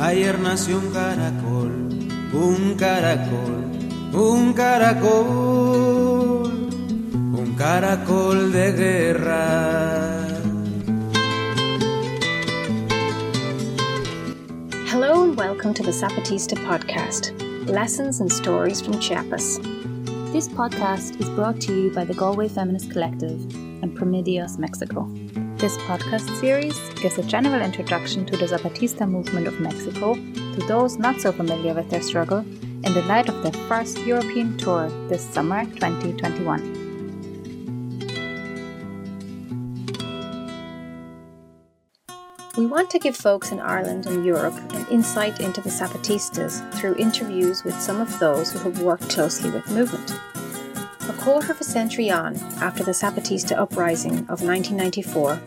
Ayer nació un caracol, un caracol, un caracol, un caracol de guerra. Hello and welcome to the Zapatista podcast Lessons and Stories from Chiapas. This podcast is brought to you by the Galway Feminist Collective and Promedios Mexico. This podcast series gives a general introduction to the Zapatista movement of Mexico to those not so familiar with their struggle in the light of their first European tour this summer 2021. We want to give folks in Ireland and Europe an insight into the Zapatistas through interviews with some of those who have worked closely with the movement. A quarter of a century on, after the Zapatista uprising of 1994,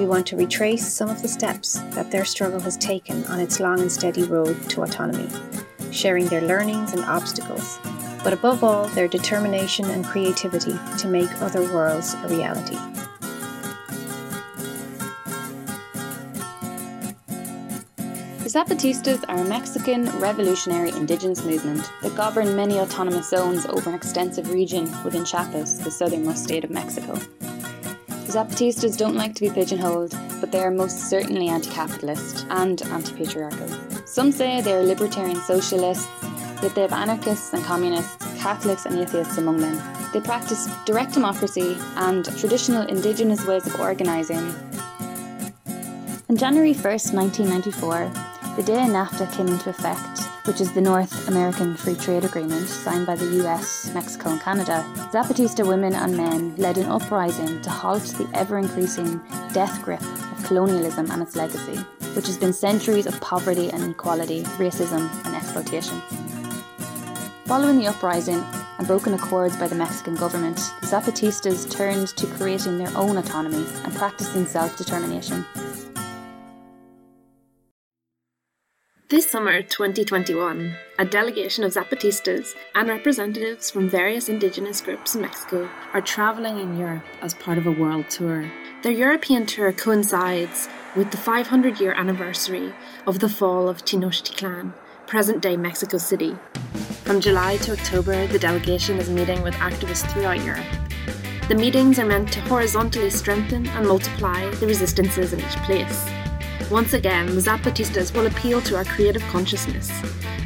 we want to retrace some of the steps that their struggle has taken on its long and steady road to autonomy, sharing their learnings and obstacles, but above all, their determination and creativity to make other worlds a reality. The Zapatistas are a Mexican revolutionary indigenous movement that govern many autonomous zones over an extensive region within Chiapas, the southernmost state of Mexico. The Zapatistas don't like to be pigeonholed, but they are most certainly anti capitalist and anti patriarchal. Some say they are libertarian socialists, yet they have anarchists and communists, Catholics and atheists among them. They practice direct democracy and traditional indigenous ways of organising. On January 1st, 1994, the day NAFTA came into effect, which is the North American Free Trade Agreement signed by the US, Mexico, and Canada, Zapatista women and men led an uprising to halt the ever increasing death grip of colonialism and its legacy, which has been centuries of poverty and inequality, racism, and exploitation. Following the uprising and broken accords by the Mexican government, the Zapatistas turned to creating their own autonomy and practicing self determination. This summer 2021, a delegation of Zapatistas and representatives from various indigenous groups in Mexico are travelling in Europe as part of a world tour. Their European tour coincides with the 500 year anniversary of the fall of Tenochtitlan, present day Mexico City. From July to October, the delegation is meeting with activists throughout Europe. The meetings are meant to horizontally strengthen and multiply the resistances in each place. Once again, the Zapatistas will appeal to our creative consciousness,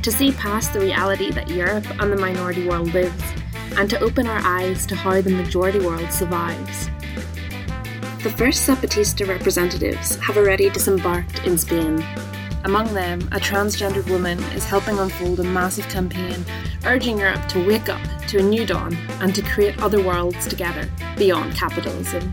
to see past the reality that Europe and the minority world lives, and to open our eyes to how the majority world survives. The first Zapatista representatives have already disembarked in Spain. Among them, a transgendered woman is helping unfold a massive campaign urging Europe to wake up to a new dawn and to create other worlds together beyond capitalism.